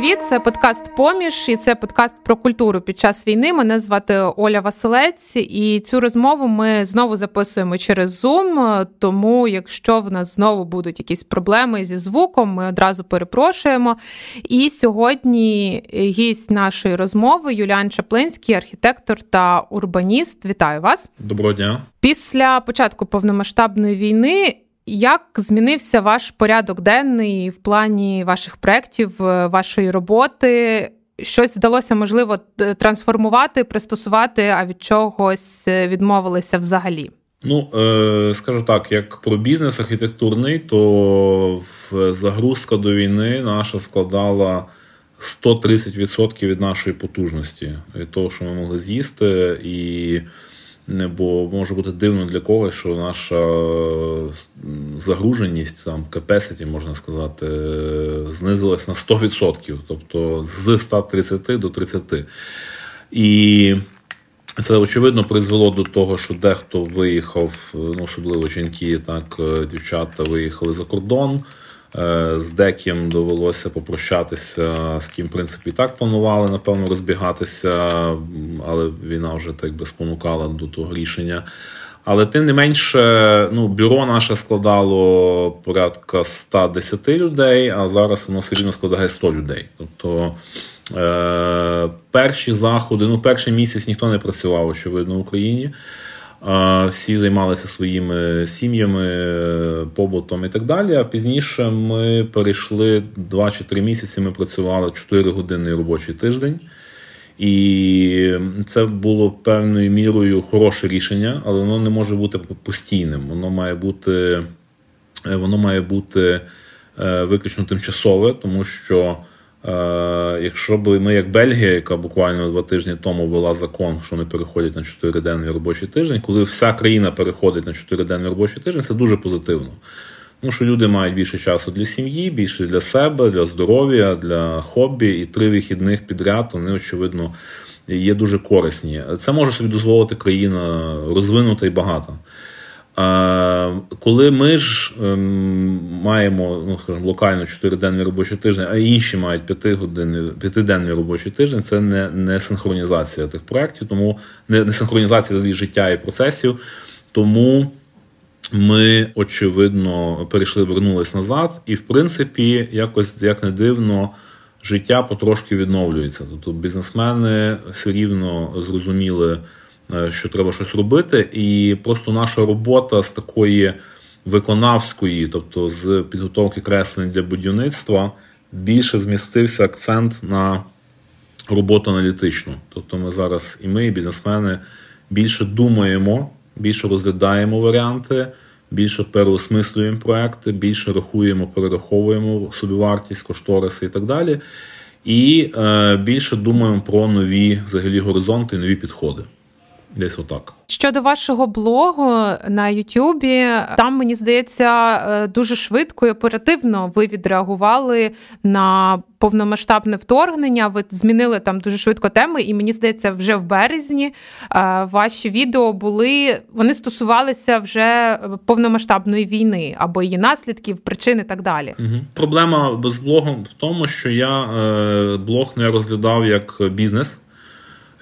привіт! Це подкаст Поміж і це подкаст про культуру під час війни. Мене звати Оля Василець, і цю розмову ми знову записуємо через Zoom, Тому, якщо в нас знову будуть якісь проблеми зі звуком, ми одразу перепрошуємо. І сьогодні гість нашої розмови Юліан Чаплинський, архітектор та урбаніст. Вітаю вас! Доброго дня! Після початку повномасштабної війни. Як змінився ваш порядок денний в плані ваших проєктів, е, вашої роботи? Щось вдалося можливо трансформувати, пристосувати, а від чогось е, відмовилися взагалі? Ну е, скажу так, як про бізнес архітектурний, то загрузка до війни наша складала 130% від нашої потужності від того, що ми могли з'їсти і. Бо може бути дивно для когось, що наша загруженість там capacity, можна сказати, знизилась на 100%, тобто з 130 до 30. І це очевидно призвело до того, що дехто виїхав, ну особливо жінки, так дівчата виїхали за кордон. Е, з деким довелося попрощатися, з ким в принципі і так планували, напевно, розбігатися, але війна вже так би спонукала до того рішення. Але тим не менше, ну, бюро наше складало порядка 110 людей, а зараз воно все рівно складає 100 людей. Тобто е- перші заходи, ну, перший місяць ніхто не працював, очевидно, в Україні. Всі займалися своїми сім'ями, побутом і так далі. А пізніше ми перейшли 2 чи 3 місяці. Ми працювали 4 години робочий тиждень, і це було певною мірою хороше рішення, але воно не може бути постійним. Воно має бути, воно має бути е, виключно тимчасове, тому що. Е, якщо б ми, як Бельгія, яка буквально два тижні тому ввела закон, що вони переходять на 4-денний робочий тиждень, коли вся країна переходить на 4-денний робочий тиждень, це дуже позитивно. Тому що люди мають більше часу для сім'ї, більше для себе, для здоров'я, для хобі, і три вихідних підряд вони, очевидно, є дуже корисні. Це може собі дозволити країна розвинута і багата. Коли ми ж ем, маємо ну, скажімо, локально 4-денний робочий тиждень, а інші мають 5-денний робочий тиждень, це не не синхронізація тих проєктів, тому не, не синхронізація життя і процесів. Тому ми, очевидно, перейшли, вернулись назад, і, в принципі, якось як не дивно, життя потрошки відновлюється. Тобто бізнесмени все рівно зрозуміли. Е, що треба щось робити, і просто наша робота з такої виконавської, тобто з підготовки креслень для будівництва, більше змістився акцент на роботу аналітичну. Тобто, ми зараз і ми, і бізнесмени, більше думаємо, більше розглядаємо варіанти. Більше переосмислюємо проекти, більше рахуємо, перераховуємо собівартість, кошториси і так далі. І е, більше думаємо про нові взагалі горизонти, нові підходи. Десь отак. Щодо вашого блогу на Ютубі, там мені здається е, дуже швидко і оперативно ви відреагували на повномасштабне вторгнення. Ви змінили там дуже швидко теми, і мені здається, вже в березні е, ваші відео були. Вони стосувалися вже повномасштабної війни або її наслідків, причин і так далі. Угу. Проблема з блогом в тому, що я е, блог не розглядав як бізнес.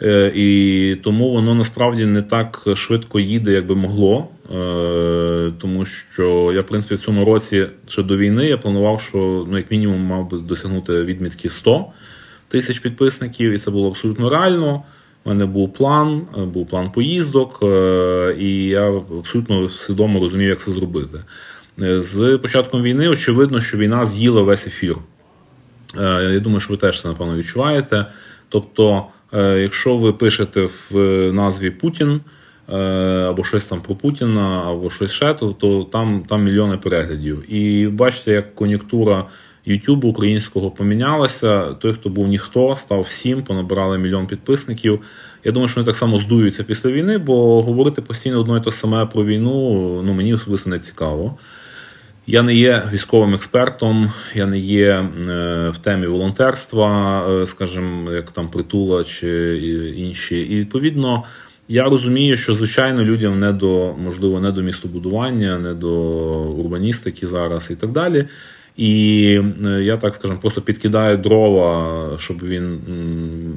Е, і тому воно насправді не так швидко їде, як би могло. Е, тому що я, в принципі, в цьому році ще до війни я планував, що ну, як мінімум мав би досягнути відмітки 100 тисяч підписників, і це було абсолютно реально. У мене був план, е, був план поїздок, і я абсолютно свідомо розумів, як це зробити. З початком війни очевидно, що війна з'їла весь ефір. Я думаю, що ви теж це напевно відчуваєте. Тобто. Е, якщо ви пишете в назві Путін е, або щось там про Путіна, або щось ще, то, то там там мільйони переглядів. І бачите, як кон'юнктура Ютубу українського помінялася. Той, хто був ніхто, став всім, понабирали мільйон підписників. Я думаю, що вони так само здуються після війни, бо говорити постійно одно і те саме про війну ну мені особисто не цікаво. Я не є військовим експертом, я не є е, в темі волонтерства, е, скажімо, як там притула чи інші. І відповідно я розумію, що звичайно людям не до можливо не до містобудування, не до урбаністики зараз і так далі. І я так скажемо, просто підкидаю дрова, щоб він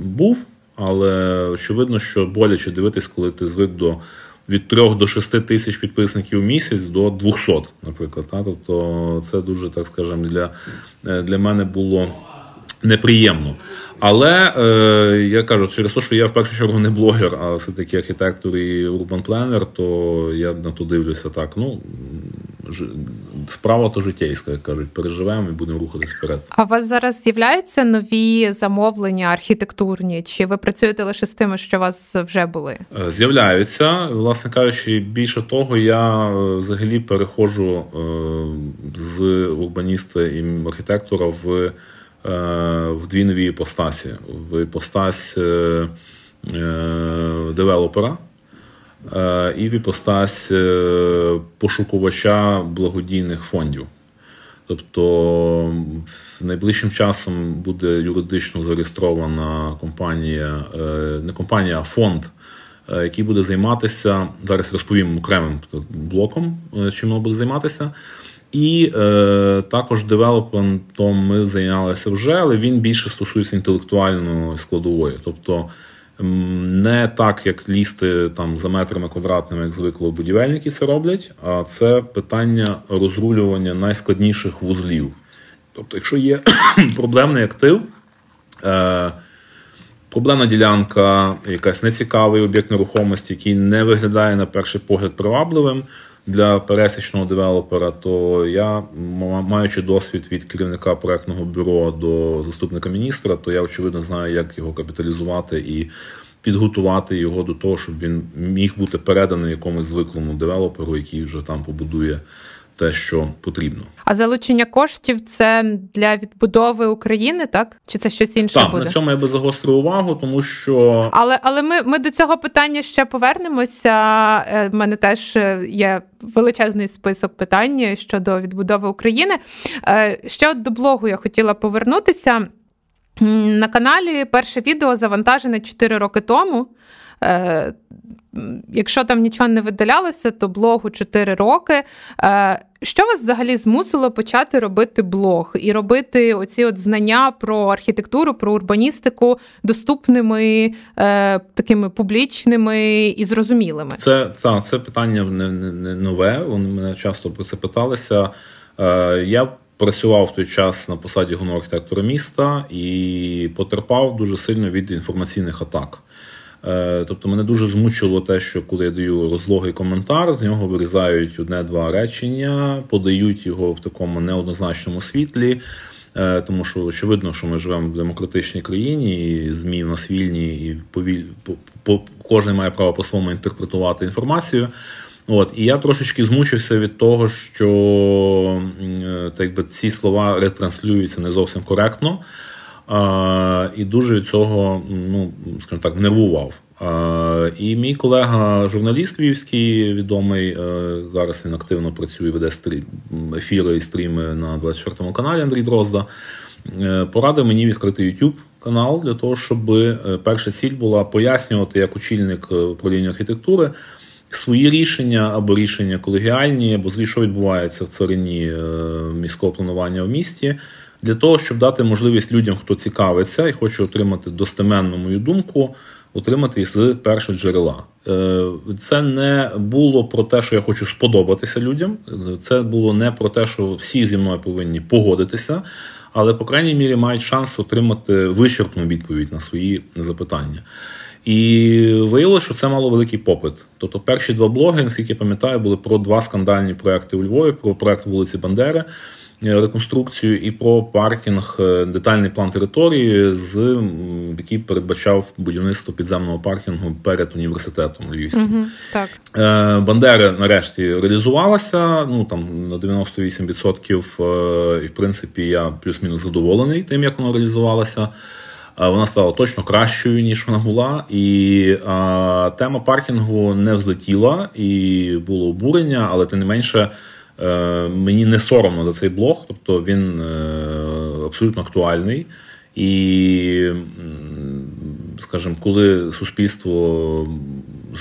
був. Але очевидно, що боляче дивитись, коли ти звик до від 3 до 6 тисяч підписників в місяць до 200, наприклад. Тобто це дуже так скажемо для, для мене було неприємно. Але е, я кажу, через те, що я в першу чергу не блогер, а все-таки архітектор і урбан-пленер, то я на то дивлюся так. Ну справа то життєйська, як кажуть, переживемо і будемо рухатись вперед. А у вас зараз з'являються нові замовлення архітектурні? Чи ви працюєте лише з тими, що у вас вже були? Е, з'являються, власне кажучи, більше того, я е, взагалі переходжу е, з урбаніста і архітектора в. В дві нові іпостасі. В іпостась девелопера і в іпостась пошукувача благодійних фондів. Тобто найближчим часом буде юридично зареєстрована компанія, не компанія, а фонд, який буде займатися. Зараз розповім окремим блоком, чим воно буде займатися. І е, також девелопментом ми зайнялися вже, але він більше стосується інтелектуальної складової. Тобто не так, як лізти там за метрами квадратними, як звикло будівельники це роблять, а це питання розрулювання найскладніших вузлів. Тобто, якщо є проблемний актив, е, проблемна ділянка, якась нецікавий об'єкт нерухомості, який не виглядає на перший погляд привабливим для пересічного девелопера, то я, маючи досвід від керівника проектного бюро до заступника міністра, то я очевидно знаю, як його капіталізувати і підготувати його до того, щоб він міг бути переданий якомусь звиклому девелоперу, який вже там побудує те, що потрібно. А залучення коштів це для відбудови України, так чи це щось інше? Так, буде? на цьому я би загострив увагу, тому що але але ми ми до цього питання ще повернемося. У е, мене теж е, є величезний список питань щодо відбудови України. Е, ще до блогу я хотіла повернутися. На каналі перше відео завантажене 4 роки тому. Якщо там нічого не видалялося, то блогу 4 роки. Що вас взагалі змусило почати робити блог і робити оці от знання про архітектуру, про урбаністику доступними, е, такими публічними і зрозумілими? Це це, це питання не, не, не нове. Вони мене часто про це питалися. Е, Я працював в той час на посаді головного архітектора міста і потерпав дуже сильно від інформаційних атак. Е, тобто мене дуже змучило те, що коли я даю розлогий коментар, з нього вирізають одне-два речення, подають його в такому неоднозначному світлі. Е, тому що очевидно, що ми живемо в демократичній країні, і ЗМІ в нас вільні, і повіль... по, по, кожен має право по своєму інтерпретувати інформацію. От, І я трошечки змучився від того, що е, так би, ці слова ретранслюються не зовсім коректно. І дуже від цього, ну скажімо так, нервував. І мій колега, журналіст львівський, відомий, е, зараз він активно працює, веде ефіри і стріми на 24 каналі Андрій Дрозда. Е, порадив мені відкрити YouTube канал для того, щоб е, перша ціль була пояснювати як очільник управління архітектури свої рішення або рішення колегіальні, або злі, що відбувається в царині міського планування в місті для того, щоб дати можливість людям, хто цікавиться і хоче отримати достеменну мою думку, отримати з першого джерела. Е, це не було про те, що я хочу сподобатися людям. Це було не про те, що всі зі мною повинні погодитися, але, по крайній мірі, мають шанс отримати вичерпну відповідь на свої запитання. І виявилося, що це мало великий попит. Тобто, перші два блоги, наскільки я пам'ятаю, були про два скандальні проекти у Львові: про проект вулиці Бандери. Е, реконструкцію і про паркінг, е, детальний план території, з який передбачав будівництво підземного паркінгу перед університетом Львівським. Угу, так. Е, Бандера нарешті реалізувалася. Ну там на 98%, і в принципі я плюс-мінус задоволений тим, як вона реалізувалася. Вона стала точно кращою, ніж вона була, і а, тема паркінгу не взлетіла, і було обурення, але тим не менше. Е, мені не соромно за цей блог, тобто він е, абсолютно актуальний. І, скажімо, коли суспільство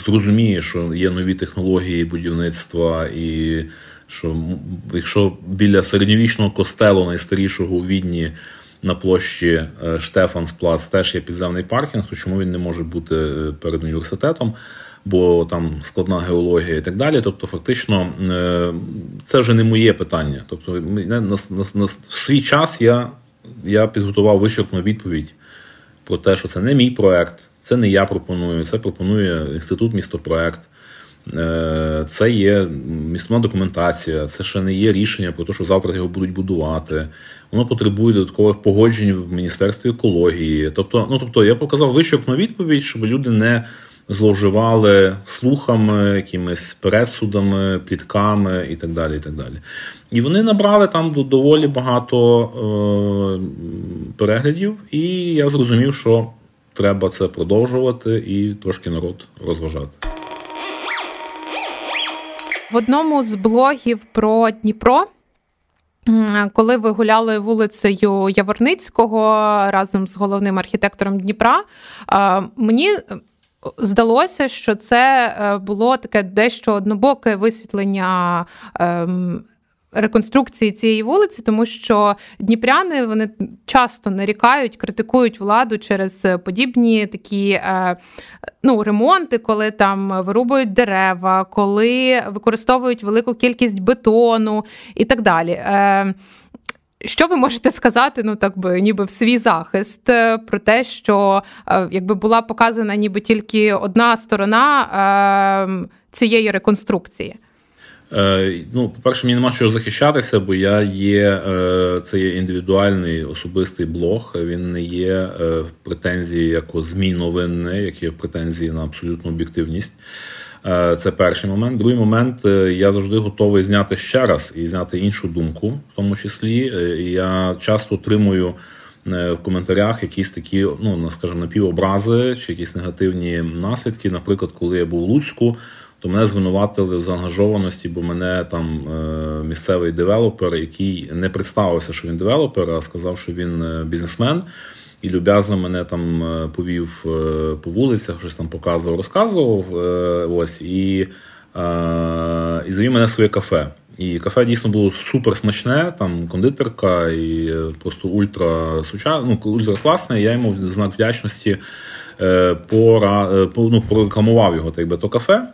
зрозуміє, що є нові технології будівництва, і Що якщо біля середньовічного костелу найстарішого у Відні на площі е, Штефансплац теж є підземний паркінг, то чому він не може бути перед університетом? Бо там складна геологія і так далі. Тобто, фактично, е, це вже не моє питання. Тобто, на, на, на, свій час я я підготував вичерпну відповідь про те, що це не мій проект, це не я пропоную, це пропонує інститут містопроект. Е, це є місцева документація, це ще не є рішення про те, що завтра його будуть будувати. Воно потребує додаткових погоджень в Міністерстві екології. Тобто, ну тобто, я показав вичерпну відповідь, щоб люди не зловживали слухами, якимись пересудами, плітками і так далі. І так далі. І вони набрали там доволі багато е, переглядів, і я зрозумів, що треба це продовжувати і трошки народ розважати. В одному з блогів про Дніпро. Коли ви гуляли вулицею Яворницького разом з головним архітектором Дніпра, мені здалося, що це е, було таке дещо однобоке висвітлення ем, реконструкції цієї вулиці, тому що дніпряни вони часто нарікають, критикують владу через подібні такі е, ну, ремонти, коли там вирубують дерева, коли використовують велику кількість бетону і так далі. Е, що ви можете сказати, ну так би ніби в свій захист е, про те, що якби була показана ніби тільки одна сторона цієї реконструкції? Е, ну, по-перше, мені нема чого захищатися, бо я є е, це є індивідуальний особистий блог. Він не є е, претензії як ЗМІ новинне, як є претензії на абсолютну об'єктивність. Це перший момент. Другий момент я завжди готовий зняти ще раз і зняти іншу думку, в тому числі. Я часто отримую в коментарях якісь такі, ну скажімо, напівобрази чи якісь негативні наслідки. Наприклад, коли я був у Луцьку то мене звинуватили в заангажованості, бо мене там е, місцевий девелопер, який не представився, що він девелопер, а сказав, що він е, бізнесмен. І люб'язно мене там е, повів по вулицях, щось там показував, розказував. Ось і і завів мене в своє кафе. І кафе дійсно було супер смачне, там кондитерка і просто ультра суча... ну, ультра класне. Я йому в знак вдячності пора, ну, прорекламував його так би то кафе.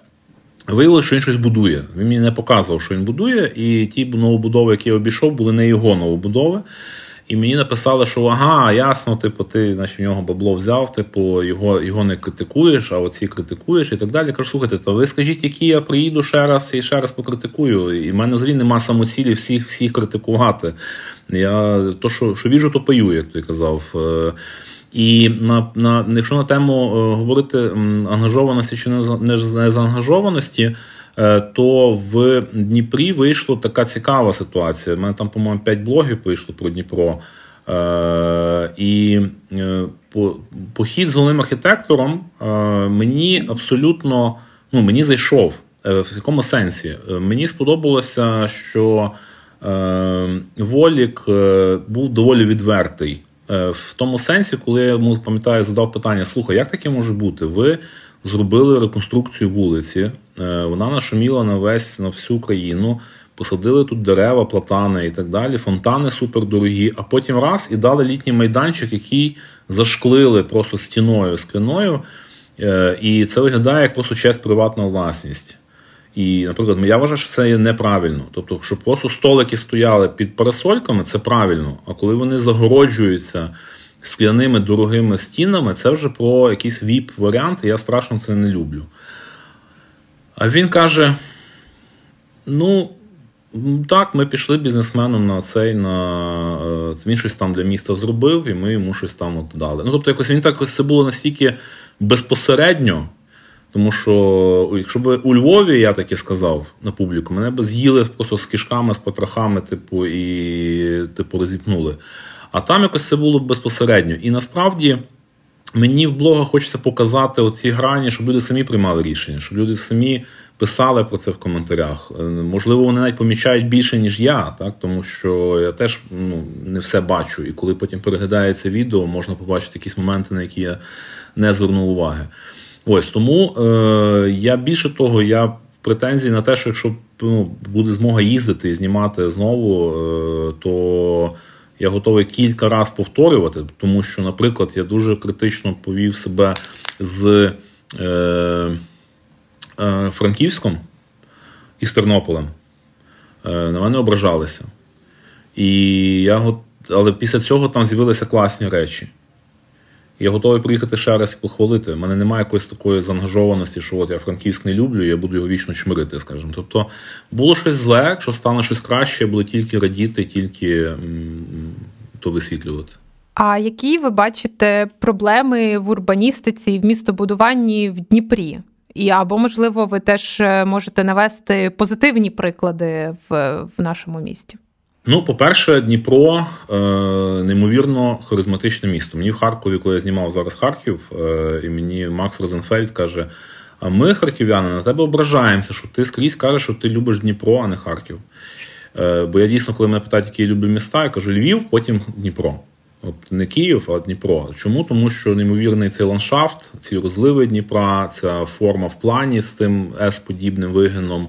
Виявилося, що він щось будує. Він мені не показував, що він будує, і ті новобудови, які я обійшов, були не його новобудови. І мені написали, що ага, ясно, типу, ти значить, в нього бабло взяв, типу, його його не критикуєш, а оці критикуєш і так далі. Кажу, слухайте, то ви скажіть, які я приїду ще раз і ще раз покритикую. І в мене взагалі нема самоцілі всіх всіх критикувати. Я то, що що віжу, то пою, як ти казав. Е, і на на якщо на тему е, говорити ангажованості чи не заангажованості, то в Дніпрі вийшла така цікава ситуація. У мене там, по-моєму, 5 блогів вийшло про Дніпро. Е, і похід з головним архітектором мені абсолютно ну, мені зайшов. В якому сенсі? Мені сподобалося, що Волік був доволі відвертий. Е, в тому сенсі, коли я йому пам'ятаю, задав питання: слухай, як таке може бути? Ви зробили реконструкцію вулиці, е, вона нашуміла на весь на всю країну. Посадили тут дерева, платани і так далі, фонтани супердорогі, а потім раз і дали літній майданчик, який зашклили просто стіною скляною. Е, і це виглядає як просто честь приватна власність. І, наприклад, я вважаю, що це є неправильно. Тобто, щоб просто столики стояли під парасольками, це правильно. А коли вони загороджуються скляними дорогими стінами, це вже про якийсь віп-варіант, і я страшно це не люблю. А він каже: ну. Так, ми пішли бізнесменом на цей, на е, він щось там для міста зробив, і ми йому щось там от дали. Ну, тобто, якось він так це було настільки безпосередньо, тому що, якщо б у Львові я таке сказав на публіку, мене б з'їли просто з кишками, з потрохами, типу, і типу, розіпнули. А там якось це було безпосередньо. І насправді мені в блогах хочеться показати оці грані, щоб люди самі приймали рішення, щоб люди самі писали про це в коментарях. Е, можливо, вони навіть помічають більше, ніж я, так тому що я теж ну, не все бачу. І коли потім переглядається відео, можна побачити якісь моменти, на які я не звернув уваги. Ось тому е, я більше того, я претензії на те, що якщо ну, буде змога їздити і знімати знову, е, то я готовий кілька раз повторювати, тому що, наприклад, я дуже критично повів себе з е, е, Франківськом і з Тернополем. Е, на мене ображалися. І я, Але після цього там з'явилися класні речі. Я готовий приїхати ще раз і похвалити. У мене немає якоїсь такої заангажованості, що от я Франківськ не люблю, я буду його вічно чмирити, скажімо. Тобто було щось зле, якщо стане щось краще, я буду тільки радіти, тільки то висвітлювати. А які ви бачите проблеми в урбаністиці в містобудуванні в Дніпрі? І або, можливо, ви теж е, можете навести позитивні приклади в, в нашому місті? Ну, по-перше, Дніпро е, неймовірно харизматичне місто. Мені в Харкові, коли я знімав зараз Харків, е, і мені Макс Розенфельд каже: А ми, харків'яни, на тебе ображаємося, що ти скрізь кажеш, що ти любиш Дніпро, а не Харків. Е, Бо я дійсно, коли мене питають, які я люблю міста, я кажу Львів, потім Дніпро. От не Київ, а Дніпро. Чому? Тому що неймовірний цей ландшафт, ці розливи Дніпра, ця форма в плані з тим С-подібним вигином.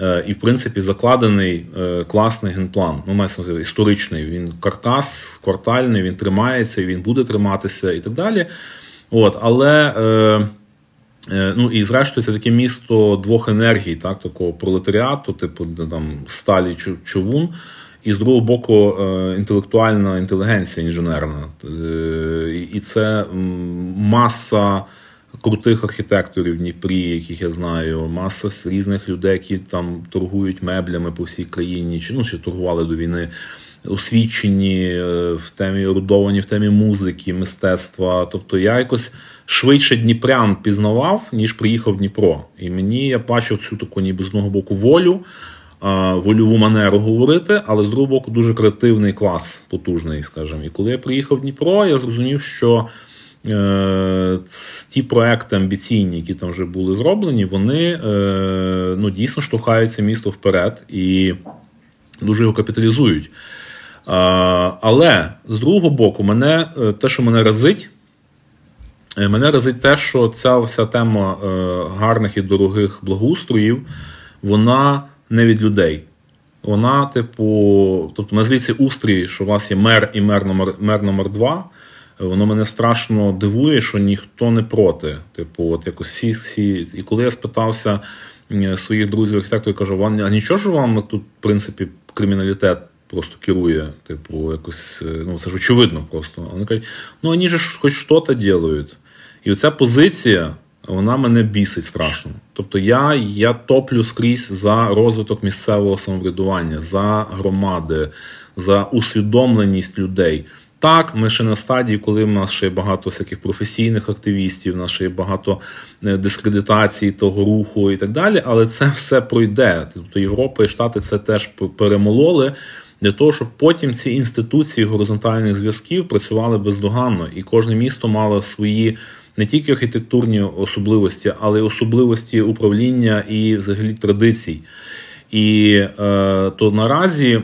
Е, і, в принципі, закладений е, класний генплан. Ну, маю історичний. Він каркас, квартальний, він тримається, він буде триматися і так далі. От, Але. Е, Ну і зрештою, це таке місто двох енергій, так, такого пролетаріату, типу там сталі човун, і з другого боку, інтелектуальна інтелігенція інженерна. І це маса крутих архітекторів в Дніпрі, яких я знаю, маса різних людей, які там торгують меблями по всій країні, чи ну чи торгували до війни. Освічені е, в темі орудовані в темі музики, мистецтва. Тобто я якось швидше Дніпрян пізнавав, ніж приїхав в Дніпро. І мені я бачив цю таку ніби з одного боку волю, вольову манеру говорити, але з другого боку дуже креативний клас, потужний, скажімо. І коли я приїхав в Дніпро, я зрозумів, що ті проекти амбіційні, які там вже були зроблені, вони е, ну, дійсно штовхаються місто вперед і дуже його капіталізують. Але з другого боку, мене е, те, що мене разить, мене разить те, що ця вся тема гарних і дорогих благоустроїв, вона не від людей. Вона, типу, тобто назвіться устрій, що у вас є мер і мер номер мер номер 2 Воно мене страшно дивує, що ніхто не проти. Типу, от якось всі, всі. І коли я спитався своїх друзів архітекторів, кажу, вам а нічого ж вам тут, в принципі, криміналітет просто керує, типу, якось, е, ну це ж очевидно просто. Вони кажуть, ну вони ж хоч щось делають. І оця позиція, вона мене бісить страшно. Тобто я я топлю скрізь за розвиток місцевого самоврядування, за громади, за усвідомленість людей. Так, ми ще на стадії, коли в нас ще багато всяких професійних активістів, в нас ще є багато е, дискредитації того руху і так далі, але це все пройде. Тобто Європа і Штати це теж перемололи для того, щоб потім ці інституції горизонтальних зв'язків працювали бездоганно, і кожне місто мало свої. Не тільки архітектурні особливості, але й особливості управління і взагалі традицій. І е, то наразі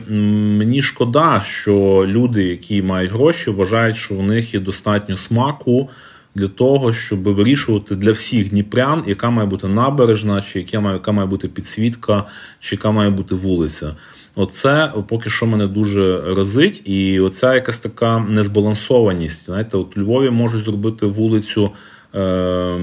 мені шкода, що люди, які мають гроші, вважають, що у них є достатньо смаку для того, щоб вирішувати для всіх дніпрян, яка має бути набережна, чи яка має, яка має бути підсвітка, чи яка має бути вулиця. Оце поки що мене дуже разить, і оця якась така незбалансованість. Знаєте, от у Львові можуть зробити вулицю, е,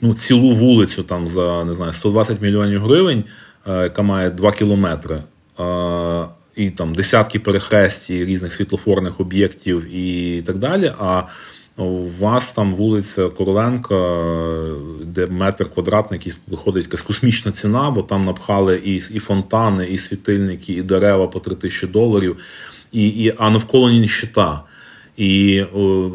ну цілу вулицю там за не знаю 120 мільйонів гривень. Е, яка має 2 кілометри, е, і там десятки перехресті різних світлофорних об'єктів і так далі. А у вас там вулиця Короленка, де метр квадратний, виходить якась космічна ціна, бо там напхали і і фонтани, і світильники, і дерева по 3 тисячі доларів, і, і, а навколо ніщита. І о,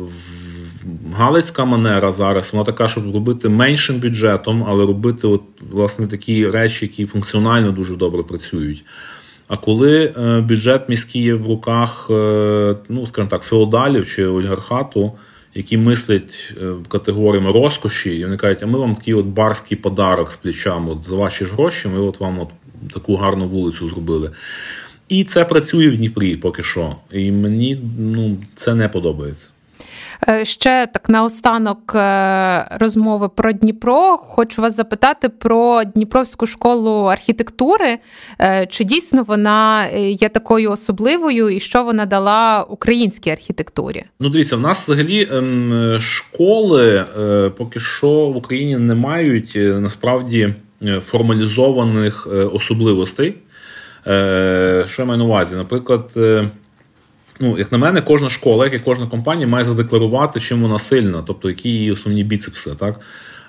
Галицька манера зараз вона така, щоб робити меншим бюджетом, але робити от, власне такі речі, які функціонально дуже добре працюють. А коли е, бюджет міський є в руках, е, ну скажімо так, феодалів чи олігархату, які мислять е, категоріями розкоші, і вони кажуть, а ми вам такий от барський подарок з плечами от за ваші ж гроші, ми от вам от таку гарну вулицю зробили. І це працює в Дніпрі поки що. І мені ну, це не подобається. Е, ще так наостанок е, розмови про Дніпро. Хочу вас запитати про Дніпровську школу архітектури. Е, чи дійсно вона є такою особливою і що вона дала українській архітектурі? Ну, дивіться, в нас взагалі ем, школи поки що в Україні не мають насправді формалізованих особливостей. Що я маю на увазі? Наприклад ну, як на мене, кожна школа, як і кожна компанія має задекларувати, чим вона сильна, тобто які її основні біцепси. так?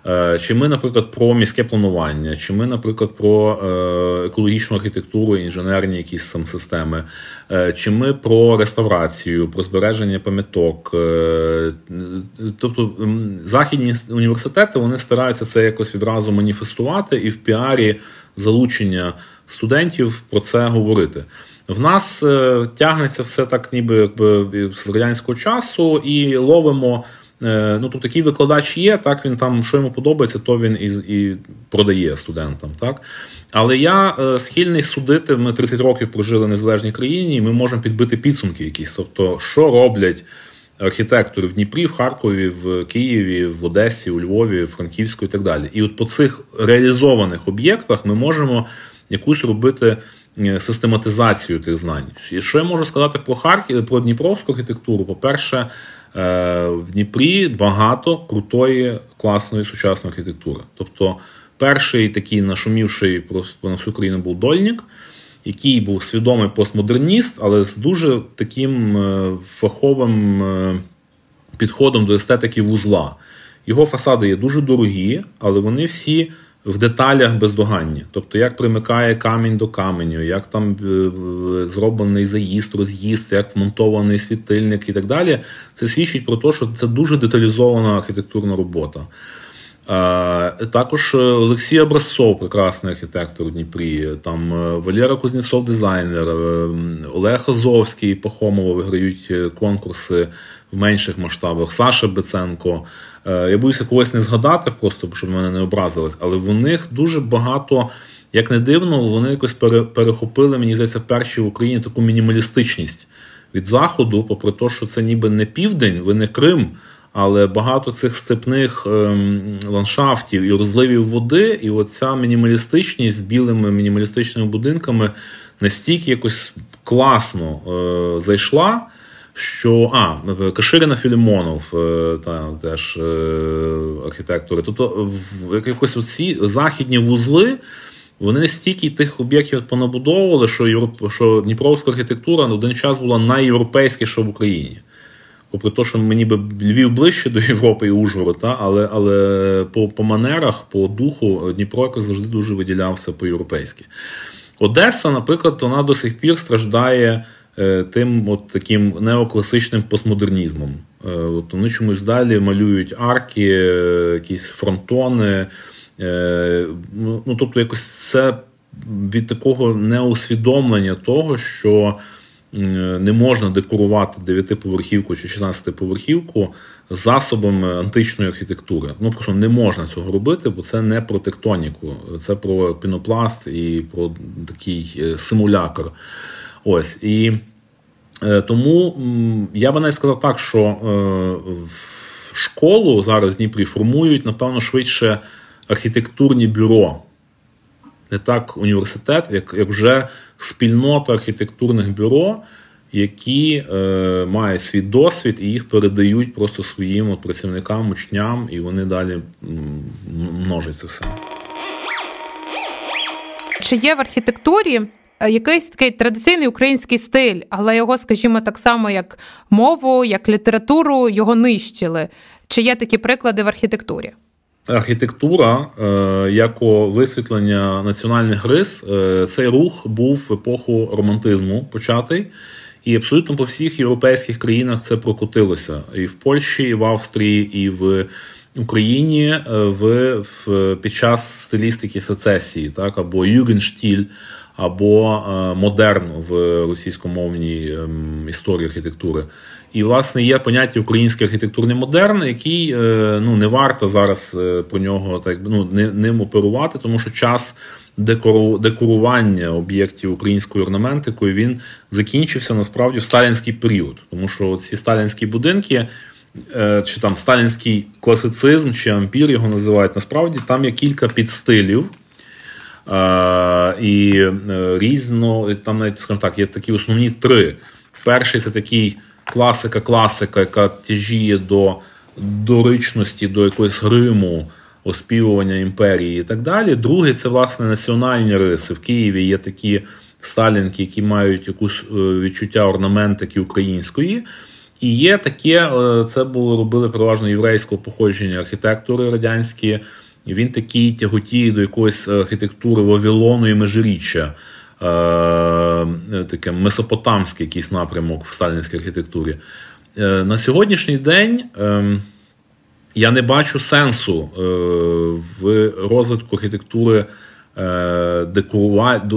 Е, чи ми, наприклад, про міське планування, чи ми, наприклад, про е, екологічну архітектуру, інженерні якісь там системи, е, чи ми про реставрацію, про збереження пам'яток. Тобто західні університети вони стараються це якось відразу маніфестувати і в піарі залучення студентів про це говорити. В нас е, тягнеться все так, ніби якби з радянського часу, і ловимо. Е, ну, тут такий викладач є, так він там, що йому подобається, то він і і продає студентам. так. Але я е, схильний судити, ми 30 років прожили в незалежній країні, і ми можемо підбити підсумки якісь. Тобто, що роблять архітектори в Дніпрі, в Харкові, в Києві, в Одесі, у Львові, в Франківську і так далі. І от по цих реалізованих об'єктах ми можемо якусь робити Е, систематизацію тих знань. І що я можу сказати про Харків, про Дніпровську архітектуру? По-перше, е, в Дніпрі багато крутої, класної сучасної архітектури. Тобто, перший такий нашумівший на всю країну був Дольник, який був свідомий постмодерніст, але з дуже таким е, фаховим підходом до естетики вузла. Його фасади є дуже дорогі, але вони всі в деталях бездоганні. Тобто, як примикає камінь до каменю, як там е, зроблений заїзд, роз'їзд, як вмонтований світильник і так далі. Це свідчить про те, що це дуже деталізована архітектурна робота. Також Олексій Образцов, прекрасний архітектор у Дніпрі, там е, Валера Кузнєцов, дизайнер, е, Олег Азовський, Пахомова виграють конкурси в менших масштабах, Саша Беценко. Е, я боюся когось не згадати, просто щоб мене не образилось, але в них дуже багато, як не дивно, вони якось перехопили, мені здається, перші в Україні таку мінімалістичність від Заходу, попри те, що це ніби не південь, ви не Крим. Але багато цих степних ем, ландшафтів і розливів води, і оця мінімалістичність з білими мінімалістичними будинками настільки якось класно е, зайшла, що а, Каширина Філімонов, е, та, теж е, архітектори. Тобто якось оці західні вузли. Вони настільки тих об'єктів понабудовували, що Європ... що Дніпровська архітектура на один час була найєвропейськіша в Україні. Попри те, що мені би Львів ближче до Європи і Ужгород, але але по по манерах, по духу Дніпро якось завжди дуже виділявся по-європейськи. Одеса, наприклад, вона до сих пір страждає тим от таким неокласичним постмодернізмом. Е, от Вони чомусь далі малюють арки, е, якісь фронтони. Ну, ну, Тобто, якось це від такого неусвідомлення того, що не можна декорувати 9-поверхівку чи 16-поверхівку засобами античної архітектури. Ну просто не можна цього робити, бо це не про тектоніку, це про пінопласт і про такий симулятор. Ось і е, тому я би навіть сказав так, що е, в школу зараз в Дніпрі формують, напевно, швидше архітектурні бюро. Не так університет, як як вже спільнота архітектурних бюро, які е, мають свій досвід і їх передають просто своїм от, працівникам, учням, і вони далі множать це все. Чи є в архітектурі якийсь такий традиційний український стиль, але його, скажімо, так само, як мову, як літературу, його нищили. Чи є такі приклади в архітектурі? Архітектура е, як висвітлення національних рис, е, цей рух був в епоху романтизму початий, і абсолютно по всіх європейських країнах це прокотилося і в Польщі, і в Австрії, і в Україні в, в під час стилістики сецесії, так або Югенштіль, або е, модерн в російськомовній ем, історії архітектури. І, власне, є поняття український архітектурний модерн, який е, ну, не варто зараз е, про нього так ну, ним оперувати, тому що час декору, декорування об'єктів українською орнаментикою він закінчився насправді в сталінський період, тому що ці сталінські будинки. чи там сталінський класицизм, чи ампір його називають. Насправді там є кілька підстилів. Е, і різно, там навіть скажімо так, є такі основні три. Перший це такий класика-класика, яка тяжіє до доричності, до якогось гриму, оспівування імперії і так далі. Другий це власне національні риси. В Києві є такі сталінки, які мають якусь е, відчуття орнаментики української. І є таке, е, це було робили переважно єврейського походження архітектури радянські. Він такий тяготіє до якоїсь архітектури Вавилону і межиріччя. Е, таке месопотамський якийсь напрямок в сталінській архітектурі. На сьогоднішній день ем, я не бачу сенсу в розвитку архітектури Е,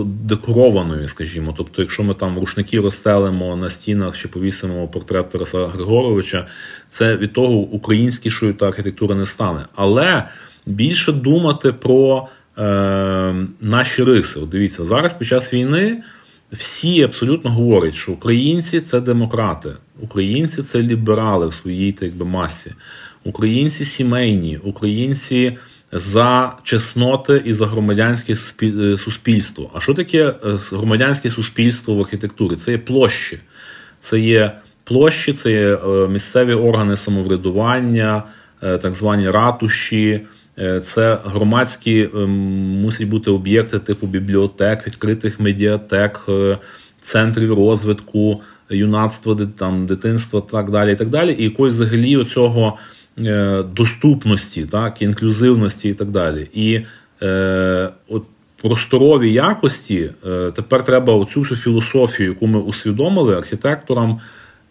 декорованою, скажімо. Тобто, якщо ми там рушники розстелимо на стінах чи повісимо портрет Тараса Григоровича, це від того українськішою та архітектура не стане. Але більше думати про е, наші риси. От Дивіться, зараз під час війни. Всі абсолютно говорять, що українці це демократи, українці це ліберали в своїй так би, масі, українці сімейні, українці за чесноти і за громадянське е, суспільство. А що таке е, громадянське суспільство в архітектурі? Це є площі, це є площі, це є е, місцеві органи самоврядування, так звані ратуші. Це громадські мусять бути об'єкти типу бібліотек, відкритих медіатек, центрів розвитку, юнацтва, там, дитинства, так далі. І так далі. І якось взагалі оцього Е, доступності, так, інклюзивності і так далі. І е, от просторові якості е, тепер треба оцю всю філософію, яку ми усвідомили архітекторам,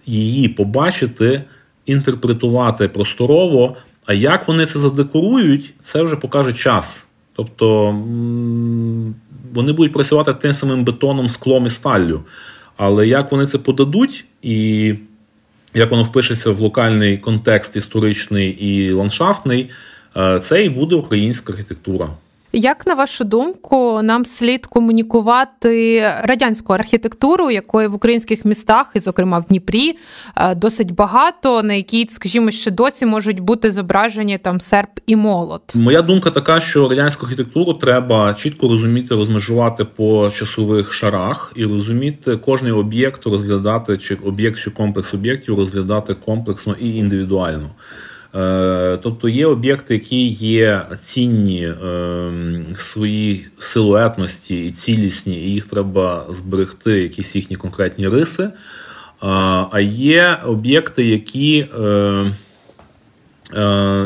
її побачити, інтерпретувати просторово. А як вони це задекорують, це вже покаже час. Тобто вони будуть працювати тим самим бетоном, склом і сталлю. Але як вони це подадуть і як воно впишеться в локальний контекст історичний і ландшафтний, е, це і буде українська архітектура. Як на вашу думку, нам слід комунікувати радянську архітектуру, якої в українських містах, і, зокрема в Дніпрі, е, досить багато, на якій, скажімо, ще досі можуть бути зображені там серп і молот? Моя думка така, що радянську архітектуру треба чітко розуміти, розмежувати по часових шарах і розуміти кожний об'єкт розглядати, чи об'єкт чи комплекс об'єктів розглядати комплексно і індивідуально. Е, тобто є об'єкти, які є цінні е, в своїй силуетності і цілісні, і їх треба зберегти, якісь їхні конкретні риси. А є об'єкти, які е,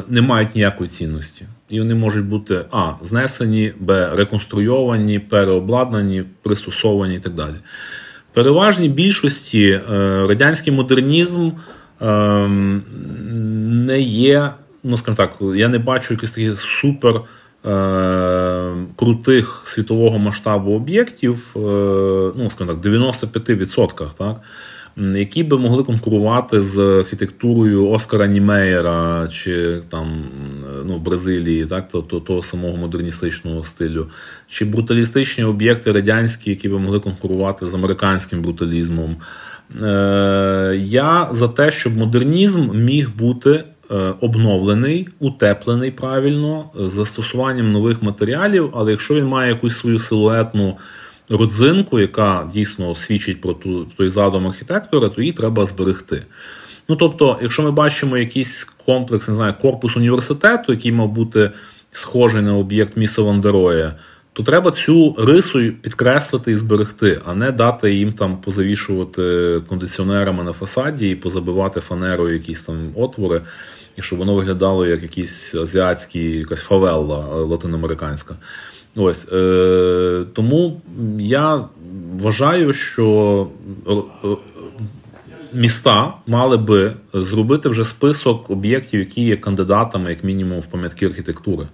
не мають ніякої цінності. І вони можуть бути а, знесені, б, реконструйовані, переобладнані, пристосовані і так далі. Переважній більшості радянський модернізм не є, ну скажімо так, я не бачу якихось таких супер. Е, крутих світового масштабу об'єктів, е, ну скажімо так, 95%, так, які би могли конкурувати з архітектурою Оскара Німеєра чи там ну, Бразилії, так, то, то, того самого модерністичного стилю, чи бруталістичні об'єкти радянські, які би могли конкурувати з американським бруталізмом. Е, я за те, щоб модернізм міг бути е, обновлений, утеплений правильно, з застосуванням нових матеріалів, але якщо він має якусь свою силуетну родзинку, яка дійсно свідчить про ту, той задум архітектора, то її треба зберегти. Ну тобто, якщо ми бачимо якийсь комплекс, не знаю, корпус університету, який мав бути схожий на об'єкт Міса Вандероя, то треба цю рису підкреслити і зберегти, а не дати їм там позавішувати кондиціонерами на фасаді і позабивати фанерою якісь там отвори, і щоб воно виглядало як якийсь азіатський, якась фавелла латиноамериканська. Ось е, тому я вважаю, що е, е, міста мали би зробити вже список об'єктів, які є кандидатами, як мінімум, в пам'ятки архітектури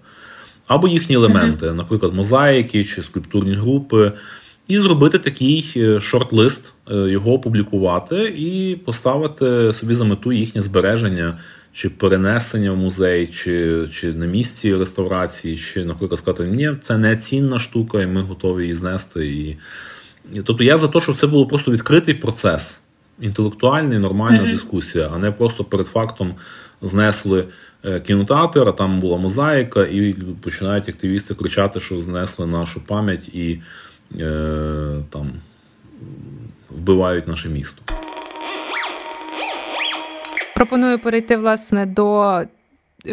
або їхні елементи, наприклад, мозаїки чи скульптурні групи, і зробити такий е, шорт-лист, е, його опублікувати і поставити собі за мету їхнє збереження. Чи перенесення в музей, чи чи на місці реставрації, чи, наприклад, сказати, ні, це не цінна штука, і ми готові її знести. І... Тобто я за те, щоб це було просто відкритий процес. інтелектуальна нормальна mm-hmm. дискусія, а не просто перед фактом знесли кінотеатр, а там була мозаїка, і починають активісти кричати, що знесли нашу пам'ять і е, там вбивають наше місто. Пропоную перейти власне до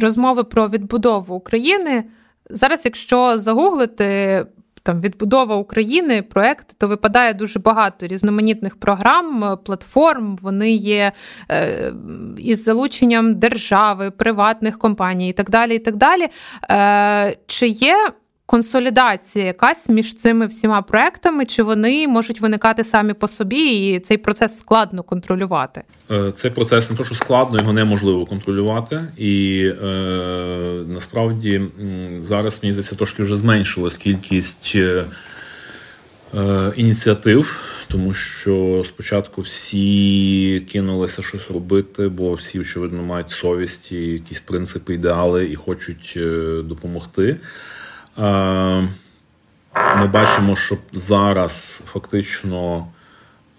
розмови про відбудову України. Зараз, якщо загуглити там відбудова України, проект, то випадає дуже багато різноманітних програм, платформ. Вони є е, із залученням держави, приватних компаній і так далі. І так далі. Е, Чи є консолідація якась між цими всіма проектами, чи вони можуть виникати самі по собі, і цей процес складно контролювати? Е, цей процес не то, що складно, його неможливо контролювати, і е, насправді зараз мені здається, трошки вже зменшилась кількість е, е, ініціатив. Тому що спочатку всі кинулися щось робити, бо всі, очевидно, мають совість і якісь принципи, ідеали і хочуть допомогти. Ми бачимо, що зараз фактично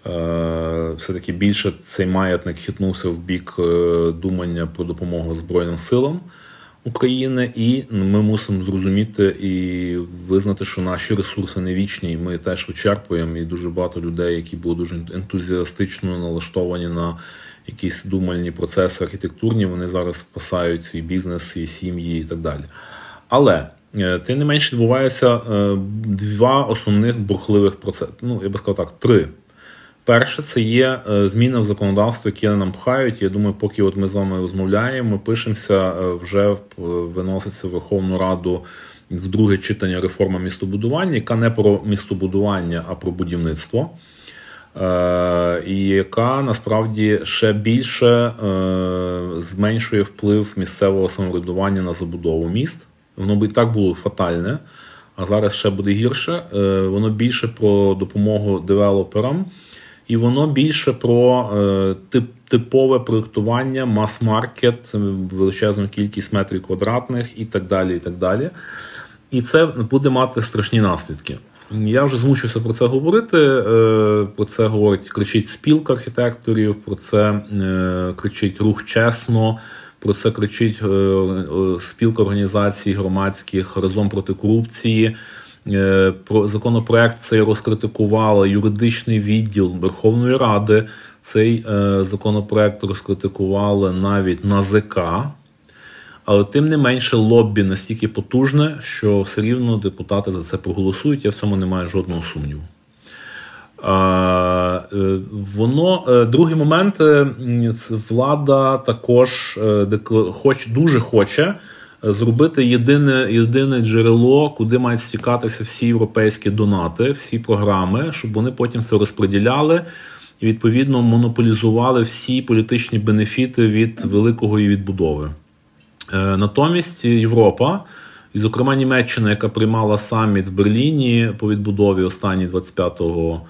е, все-таки більше цей маятник хитнувся в бік е, думання про допомогу Збройним силам України, і ми мусимо зрозуміти і визнати, що наші ресурси не вічні, і ми теж вичерпуємо. І дуже багато людей, які були дуже ентузіастично налаштовані на якісь думальні процеси архітектурні, вони зараз спасають свій бізнес, свої сім'ї і так далі. Але Е, тим не менше відбувається е, два основних бурхливих процеси. Ну, я би сказав так, три. Перше, це є е, зміни в законодавстві, які нам пхають. Я думаю, поки от ми з вами розмовляємо, ми пишемося, вже виноситься в Верховну Раду в друге читання реформа містобудування, яка не про містобудування, а про будівництво. І яка насправді ще більше зменшує вплив місцевого самоврядування на забудову міст. Воно би і так було фатальне, а зараз ще буде гірше. Е, воно більше про допомогу девелоперам, і воно більше про е, типове проєктування, мас-маркет, величезну кількість метрів квадратних і так далі. І так далі. І це буде мати страшні наслідки. Я вже змушуюся про це говорити. Е, про це говорить кричить спілка архітекторів, про це кричить рух чесно. Про це кричить е, е, спілка організацій громадських разом проти корупції. Е, про законопроект цей розкритикувала юридичний відділ Верховної Ради. Цей законопроект розкритикували навіть НАЗК. Але тим не менше лоббі настільки потужне, що все рівно депутати за це проголосують. Я в цьому не маю жодного сумніву. Е, воно е, другий момент е, влада також хоч дуже хоче зробити єдине єдине джерело, куди мають стікатися всі європейські донати, всі програми, щоб вони потім це розподіляли і відповідно монополізували всі політичні бенефіти від великої відбудови. Натомість Європа. І, зокрема, Німеччина, яка приймала саміт в Берліні по відбудові останній 25-го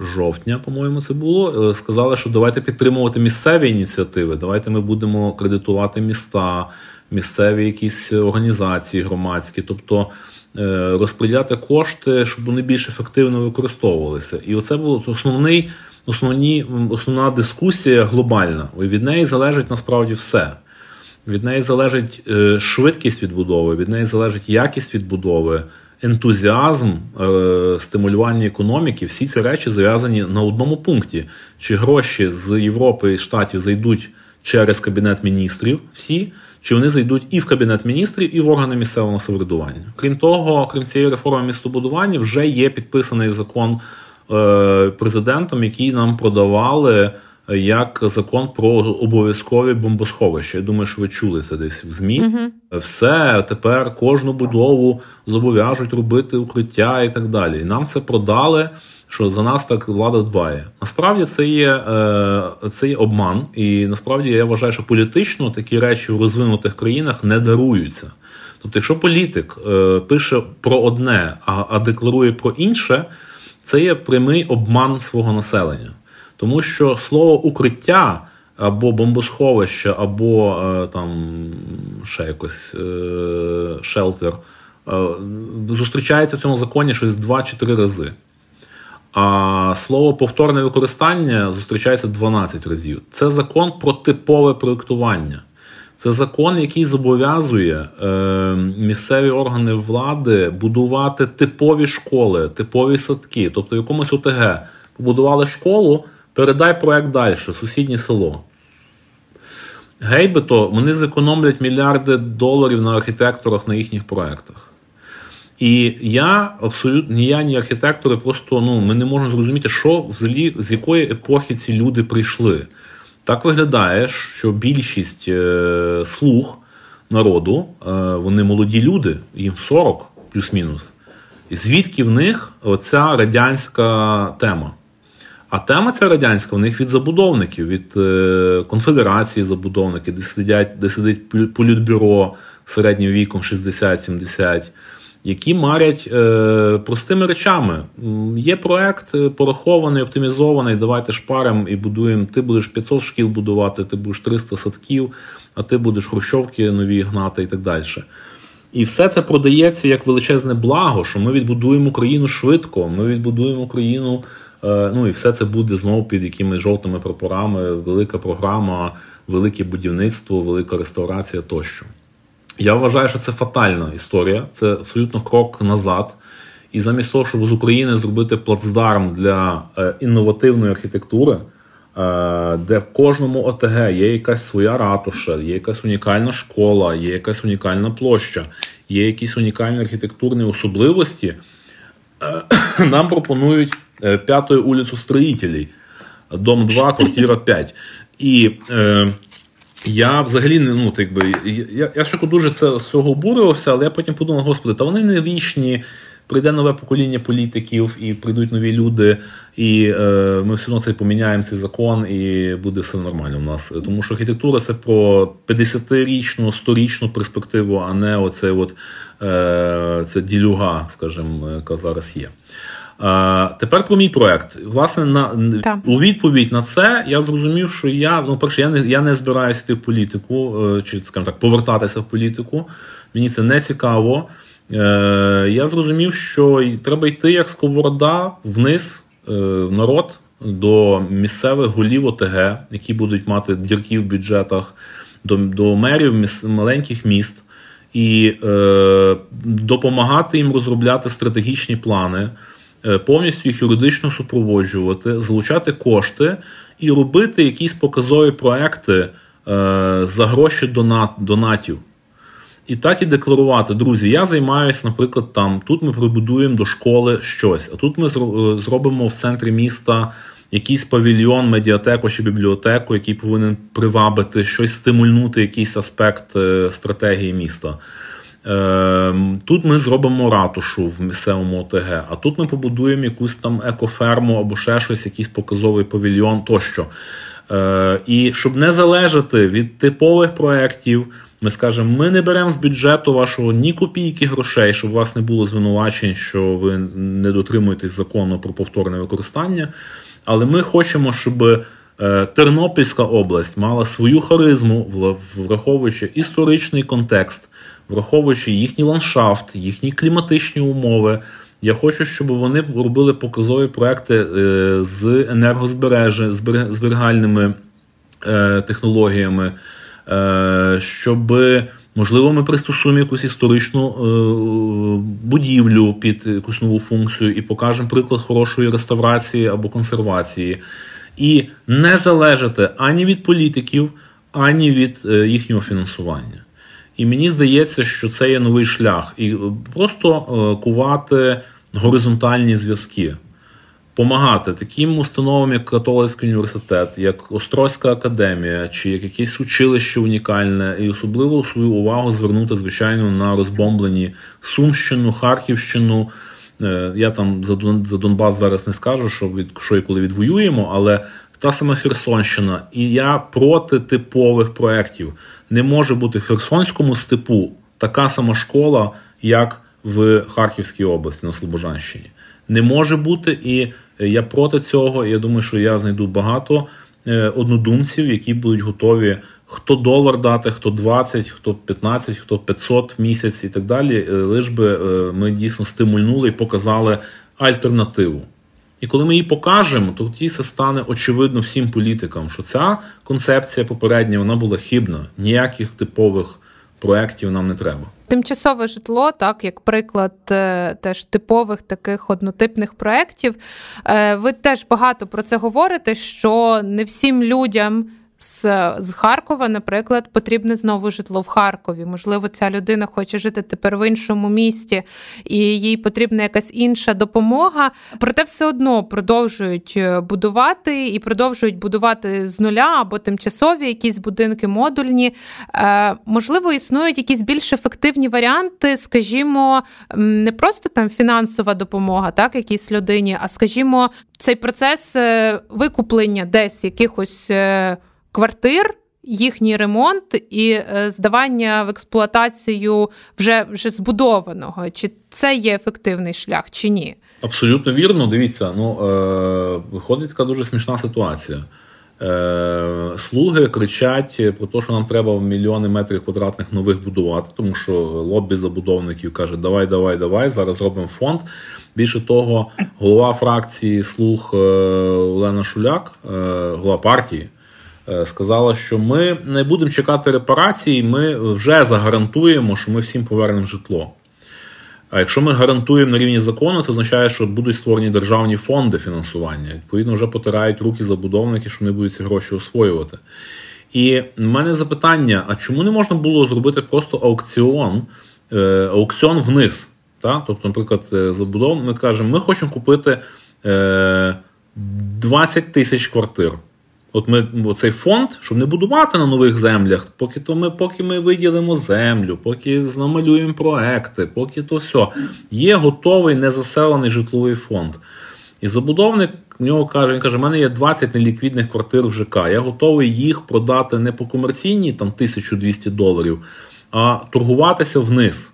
жовтня, по-моєму, це було. Е, сказали, що давайте підтримувати місцеві ініціативи. Давайте ми будемо кредитувати міста, місцеві якісь організації громадські, тобто е, розподіляти кошти, щоб вони більш ефективно використовувалися. І оце було основний, основні, основна дискусія глобальна. Від неї залежить насправді все. Від неї залежить е, швидкість відбудови, від неї залежить якість відбудови ентузіазм, е, стимулювання економіки, всі ці речі зав'язані на одному пункті: чи гроші з Європи і Штатів зайдуть через Кабінет міністрів, всі, чи вони зайдуть і в Кабінет міністрів, і в органи місцевого самоврядування. Крім того, крім цієї реформи містобудування, вже є підписаний закон е, президентом, який нам продавали як закон про обов'язкові бомбосховища. Я думаю, що ви чули це десь в ЗМІ. uh Все тепер кожну будову зобов'яжуть робити укриття і так далі. І нам це продали. Що за нас так влада дбає? Насправді це є е, це є обман, і насправді я вважаю, що політично такі речі в розвинутих країнах не даруються. Тобто, якщо політик е, пише про одне, а декларує про інше, це є прямий обман свого населення. Тому що слово укриття або бомбосховище, або е, там ще якось е, шелтер е, зустрічається в цьому законі щось два чи три рази. А слово повторне використання зустрічається 12 разів. Це закон про типове проєктування. Це закон, який зобов'язує е, місцеві органи влади будувати типові школи, типові садки. Тобто, в якомусь ОТГ побудували школу, передай проект далі, сусіднє село. Гейбито вони зекономлять мільярди доларів на архітекторах на їхніх проектах. І я абсолютно ні я, ні архітектори, просто ну, ми не можемо зрозуміти, що взагалі з якої епохи ці люди прийшли. Так виглядає, що більшість е, слуг народу, е, вони молоді люди, їм 40 плюс-мінус. Звідки в них оця радянська тема? А тема ця радянська в них від забудовників, від е, конфедерації забудовників, де сидять, де сидить політбюро середнім віком 60-70 які марять е, простими речами. Є проект е, порахований, оптимізований. Давайте шпарим і будуємо. Ти будеш 500 шкіл будувати, ти будеш 300 садків, а ти будеш хрущовки нові гнати і так далі. І все це продається як величезне благо, що ми відбудуємо Україну швидко, ми відбудуємо Україну. Е, ну і все це буде знову під якимись жовтими прапорами, велика програма, велике будівництво, велика реставрація тощо. Я вважаю, що це фатальна історія, це абсолютно крок назад. І замість того, щоб з України зробити плацдарм для е, інновативної архітектури, е, де в кожному ОТГ є якась своя ратуша, є якась унікальна школа, є якась унікальна площа, є якісь унікальні архітектурні особливості, нам пропонують п'яту вулицю строїтелей, дом 2, квартира 5. І я взагалі не ну, так би, я я ще дуже це з цього обуривався, але я потім подумав, господи, та вони не вічні. Прийде нове покоління політиків, і прийдуть нові люди, і е, ми все одно це поміняємо цей закон, і буде все нормально у нас. Тому що архітектура це про 50-річну, 100-річну перспективу, а не оце от, е, це ділюга, скажімо, яка зараз є. Тепер про мій проект. Власне, на у відповідь на це я зрозумів, що я ну, перше, я не я не збираюся йти в політику, е, чи скажімо так, повертатися в політику. Мені це не цікаво. Е, я зрозумів, що треба йти як сковорода вниз е, в народ до місцевих голів ОТГ, які будуть мати дірки в бюджетах, до до мерів міс, маленьких міст, і е, допомагати їм розробляти стратегічні плани. Е, повністю їх юридично супроводжувати, залучати кошти і робити якісь показові проекти е, за гроші донат, донатів. І так і декларувати, друзі, я займаюся, наприклад, там, тут ми прибудуємо до школи щось, а тут ми е, зробимо в центрі міста якийсь павільйон, медіатеку чи бібліотеку, який повинен привабити щось стимульнути, якийсь аспект стратегії міста. Ем, тут ми зробимо ратушу в місцевому ОТГ, а тут ми побудуємо якусь там екоферму або ще щось, якийсь показовий павільйон тощо. Е, і щоб не залежати від типових проєктів, ми скажемо, ми не беремо з бюджету вашого ні копійки грошей, щоб у вас не було звинувачень, що ви не дотримуєтесь закону про повторне використання. Але ми хочемо, щоб е, Тернопільська область мала свою харизму, враховуючи історичний контекст враховуючи їхній ландшафт, їхні кліматичні умови. Я хочу, щоб вони робили показові проекти е, з енергозбережальними е, технологіями, е, щоб, можливо, ми пристосуємо якусь історичну будівлю під якусь нову функцію і покажемо приклад хорошої реставрації або консервації. І не залежати ані від політиків, ані від їхнього фінансування. І мені здається, що це є новий шлях. І просто е, кувати горизонтальні зв'язки, помагати таким установам, як Католицький університет, як Острозька академія, чи як якесь училище унікальне, і особливо свою увагу звернути, звичайно, на розбомблені Сумщину, Харківщину. Е, я там за Донбас зараз не скажу, що від що і коли відвоюємо, але та сама Херсонщина, і я проти типових проєктів. Не може бути в Херсонському степу така сама школа, як в Харківській області на Слобожанщині. Не може бути, і я проти цього. Я думаю, що я знайду багато е, однодумців, які будуть готові хто долар дати, хто 20, хто 15, хто 500 в місяць і так далі. Е, лиш би е, ми дійсно стимульнули і показали альтернативу. І коли ми її покажемо, то тоді це стане очевидно всім політикам, що ця концепція попередня вона була хибна. Ніяких типових проєктів нам не треба. Тимчасове житло, так як приклад е, теж типових таких однотипних проєктів. Е, ви теж багато про це говорите, що не всім людям з Харкова, наприклад, потрібне знову житло в Харкові. Можливо, ця людина хоче жити тепер в іншому місті, і їй потрібна якась інша допомога. Проте все одно продовжують е, будувати і продовжують будувати з нуля або тимчасові якісь будинки модульні. Е, можливо, існують якісь більш ефективні варіанти, скажімо, не просто там фінансова допомога, так, якійсь людині, а скажімо, цей процес е, викуплення десь якихось квартир. Їхній ремонт і е, здавання в експлуатацію вже вже збудованого. Чи це є ефективний шлях, чи ні? Абсолютно вірно. Дивіться, ну е, виходить така дуже смішна ситуація. Е, Слуги кричать про те, що нам треба мільйони метрів квадратних нових будувати, тому що лобі забудовників каже, давай, давай, давай, зараз робимо фонд. Більше того, голова фракції слуг е, Олена Шуляк, е, голова партії. Е, сказала, що ми не будемо чекати репарацій, ми вже загарантуємо, що ми всім повернемо житло. А якщо ми гарантуємо на рівні закону, це означає, що будуть створені державні фонди фінансування. Відповідно, вже потирають руки забудовники, що вони будуть ці гроші освоювати. І в мене запитання: а чому не можна було зробити просто аукціон, е, аукціон вниз? Так? Тобто, наприклад, е, забудовник ми кажемо, ми хочемо купити 20 тисяч квартир. От ми цей фонд, щоб не будувати на нових землях, поки то ми поки ми виділимо землю, поки намалюємо проекти, поки то все. Є готовий незаселений житловий фонд. І забудовник в нього каже: він каже: у мене є 20 неліквідних квартир в ЖК. Я готовий їх продати не по комерційній там 1200 доларів, а торгуватися вниз.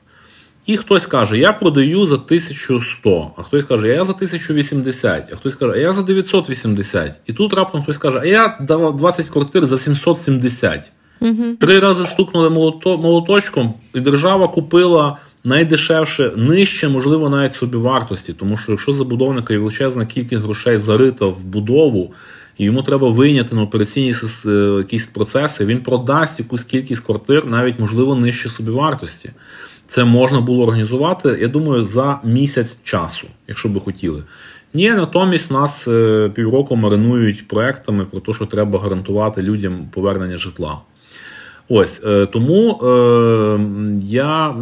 І хтось каже, я продаю за 1100, а хтось каже, я за 1080, а хтось каже, а я за 980. І тут раптом хтось каже, а я дав 20 квартир за 770. Угу. Три рази стукнули молоточком, і держава купила найдешевше, нижче, можливо, навіть собівартості. Тому що якщо забудовника є величезна кількість грошей зарита в будову, і йому треба вийняти на операційні е, якісь процеси, він продасть якусь кількість квартир, навіть можливо нижче собівартості. Це можна було організувати, я думаю, за місяць часу, якщо би хотіли. Ні, натомість нас е, півроку маринують проектами про те, що треба гарантувати людям повернення житла. Ось е, тому е, я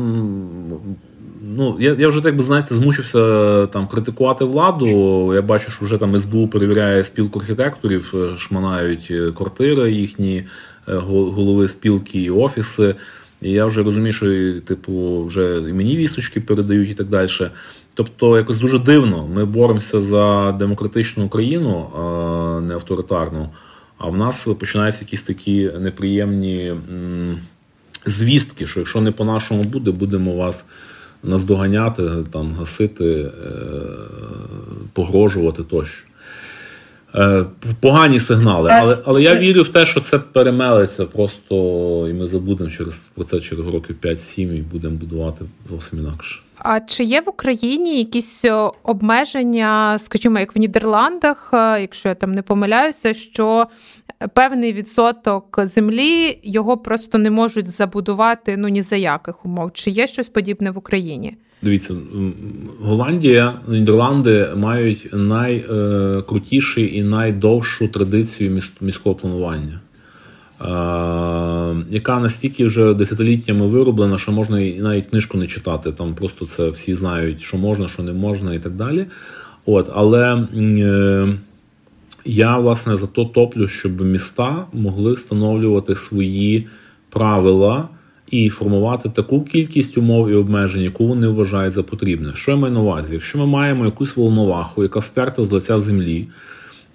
ну, я я вже так би знаєте, змучився там критикувати владу. Я бачу, що вже там СБУ перевіряє спілку архітекторів, шманають квартири їхні голови спілки і офіси. І я вже розумію, що типу, вже і мені вісточки передають і так далі. Тобто, якось дуже дивно. Ми боремося за демократичну Україну, не авторитарну. А в нас починаються якісь такі неприємні звістки, що якщо не по-нашому буде, будемо вас наздоганяти, там, гасити, е, погрожувати тощо. Е, погані сигнали. Але але я вірю в те, що це перемелиться просто, і ми забудемо через про це через років 5-7 і будемо будувати зовсім інакше. А чи є в Україні якісь е, обмеження, скажімо, як в Нідерландах, е, якщо я там не помиляюся, що певний відсоток землі його просто не можуть забудувати ну ні за яких умов? Чи є щось подібне в Україні? Дивіться, Голландія, Нідерланди мають найкрутіший і найдовшу традицію міського планування, яка настільки вже десятиліттями вироблена, що можна і навіть книжку не читати. Там просто це всі знають, що можна, що не можна, і так далі. От, Але е, я власне за то топлю, щоб міста могли встановлювати свої правила і формувати таку кількість умов і обмежень, яку вони вважають за потрібне. Що я маю на увазі? Якщо ми маємо якусь волноваху, яка стерта з лиця землі,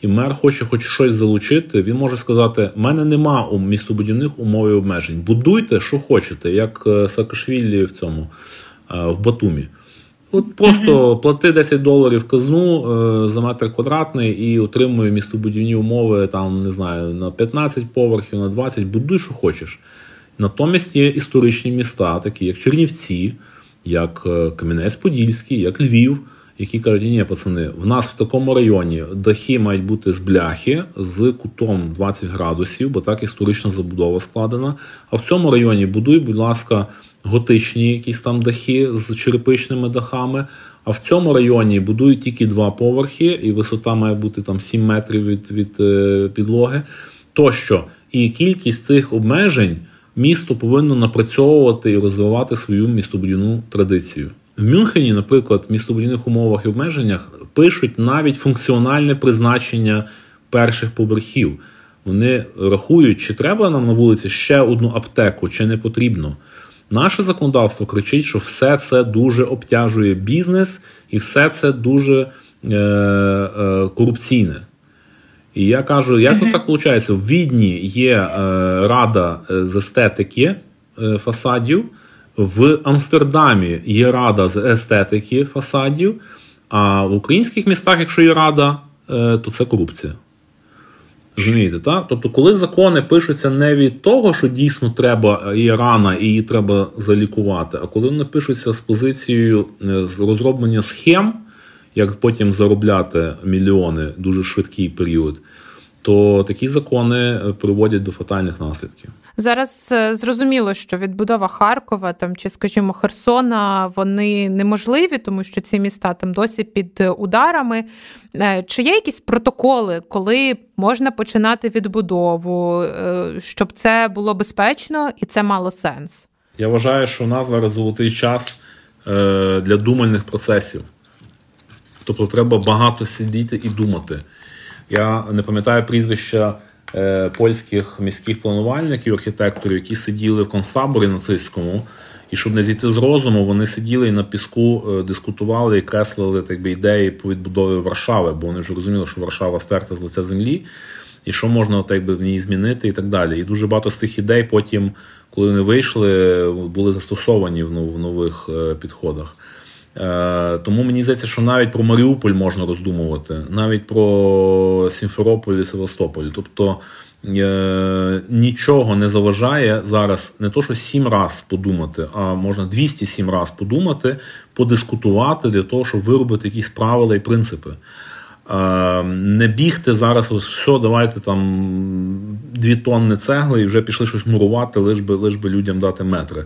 і мер хоче хоч щось залучити, він може сказати: у мене нема у містобудівних умов і обмежень. Будуйте, що хочете, як е, Саакашвілі в цьому е, в Батумі. От просто плати 10 доларів казну е, за метр квадратний і отримує містобудівні умови там, не знаю, на 15 поверхів, на 20, будуй, що хочеш. Натомість є історичні міста, такі як Чернівці, як Кам'янець-Подільський, як Львів, які кажуть, ні, пацани, в нас в такому районі дахи мають бути з бляхи з кутом 20 градусів, бо так історична забудова складена. А в цьому районі будуй, будь ласка, готичні якісь там дахи з черепичними дахами. А в цьому районі будують тільки два поверхи, і висота має бути там 7 метрів від від е, підлоги. Тощо, і кількість цих обмежень місто повинно напрацьовувати і розвивати свою містобудівну традицію. В Мюнхені, наприклад, в містобудівних умовах і обмеженнях пишуть навіть функціональне призначення перших поверхів. Вони рахують, чи треба нам на вулиці ще одну аптеку, чи не потрібно. Наше законодавство кричить, що все це дуже обтяжує бізнес і все це дуже е, е, корупційне. І я кажу, як то так виходить? В Відні є е, рада е, з естетики е, фасадів, в Амстердамі є рада з естетики фасадів, а в українських містах, якщо є рада, е, то це корупція. Розумієте, так? Тобто, коли закони пишуться не від того, що дійсно треба є рана і її треба залікувати, а коли вони пишуться з позицією е, розроблення схем, як потім заробляти мільйони дуже швидкий період, то такі закони е, приводять до фатальних наслідків. Зараз е, зрозуміло, що відбудова Харкова там чи, скажімо, Херсона вони неможливі, тому що ці міста там досі під ударами. Е, чи є якісь протоколи, коли можна починати відбудову, щоб це було безпечно і це мало сенс? Я вважаю, що у нас зараз золотий час для думальних процесів. Тобто треба багато сидіти і думати. Я не пам'ятаю прізвища е, польських міських планувальників, архітекторів, які сиділи в концтаборі нацистському, і щоб не зійти з розуму, вони сиділи і на піску е, дискутували і креслили так би, ідеї по відбудові Варшави, бо вони вже розуміли, що Варшава стерта з лиця землі, і що можна так би, в ній змінити, і так далі. І дуже багато з тих ідей потім, коли вони вийшли, були застосовані в нових е, підходах. Е, тому мені здається, що навіть про Маріуполь можна роздумувати, навіть про Сімферополь і Севастополь. Тобто е, нічого не заважає зараз не то, що сім раз подумати, а можна 207 раз подумати, подискутувати для того, щоб виробити якісь правила і принципи. Е, не бігти зараз, ось все, давайте там дві тонни цегли і вже пішли щось мурувати, лиш би, лиш би людям дати метри.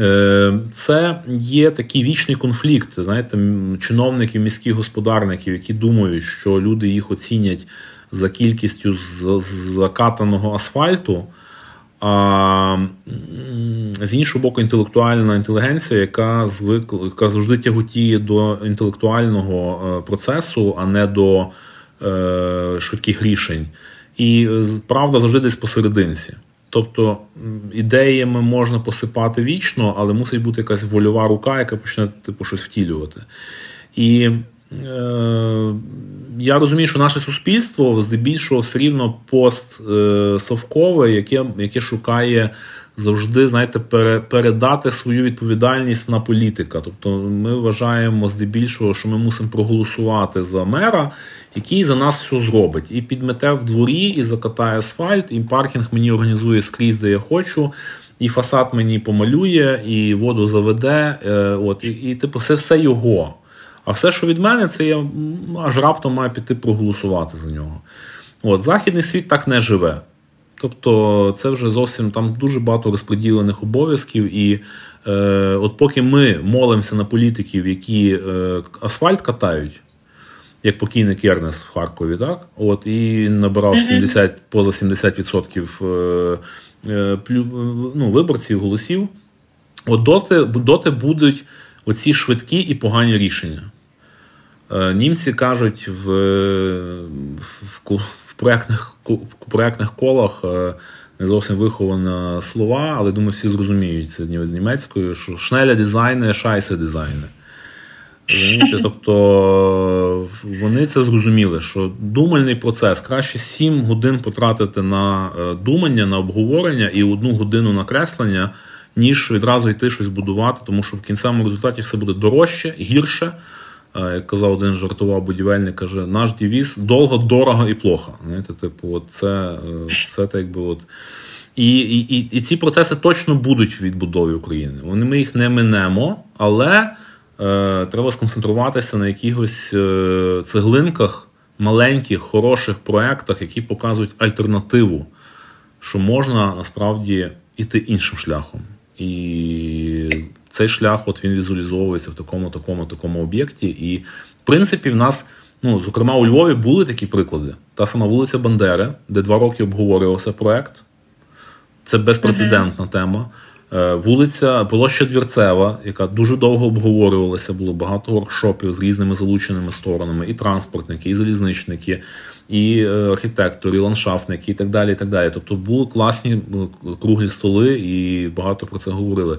Е, це є такий вічний конфлікт, знаєте, чиновників, міських господарників, які думають, що люди їх оцінять за кількістю закатаного асфальту. А з іншого боку, інтелектуальна інтелігенція, яка звик, яка завжди тяготіє до інтелектуального е, процесу, а не до е, швидких рішень. І правда завжди десь посерединці. Тобто ідеями можна посипати вічно, але мусить бути якась вольова рука, яка почне типу, щось втілювати. І е, я розумію, що наше суспільство здебільшого все рівно постсовкове, яке яке шукає завжди знаєте, передати свою відповідальність на політика. Тобто ми вважаємо здебільшого, що ми мусимо проголосувати за мера який за нас все зробить. І підмете в дворі, і закатає асфальт, і паркінг мені організує скрізь, де я хочу, і фасад мені помалює, і воду заведе. Е, от, І, і типу, це все його. А все, що від мене, це я аж раптом маю піти проголосувати за нього. От, Західний світ так не живе. Тобто це вже зовсім там дуже багато розподілених обов'язків. І е, от поки ми молимося на політиків, які е, асфальт катають, як покійний Кернес в Харкові, так? От, і набирав 70, поза 70% е, е, ну, виборців, голосів. От доти, доти будуть оці швидкі і погані рішення. Е, німці кажуть в в, в проєктних колах не зовсім виховані слова, але думаю, всі зрозуміють це з німецькою, що шнеля дизайне, шайсе. Розумієте? Тобто вони це зрозуміли, що думальний процес краще 7 годин потратити на е, думання, на обговорення і одну годину на креслення, ніж відразу йти щось будувати, тому що в кінцевому результаті все буде дорожче, гірше. Е, як казав один жартував будівельник, каже, наш девіз довго, дорого і плохо. Знаєте, типу, от це, е, це так якби от. І, і, і ці процеси точно будуть в відбудові України. Вони ми їх не минемо, але. треба сконцентруватися на якихось цеглинках, маленьких, хороших проєктах, які показують альтернативу, що можна насправді іти іншим шляхом. І цей шлях от він візуалізовується в такому, такому, такому об'єкті. І, в принципі, в нас, ну, зокрема, у Львові були такі приклади. Та сама вулиця Бандери, де два роки обговорювався проект. Це безпрецедентна uh-huh. тема. Е, вулиця Площа Двірцева, яка дуже довго обговорювалася, було багато воркшопів з різними залученими сторонами, і транспортники, і залізничники, і е, архітектори, і ландшафтники, і так далі. і так далі. Тобто були класні е, круглі столи, і багато про це говорили.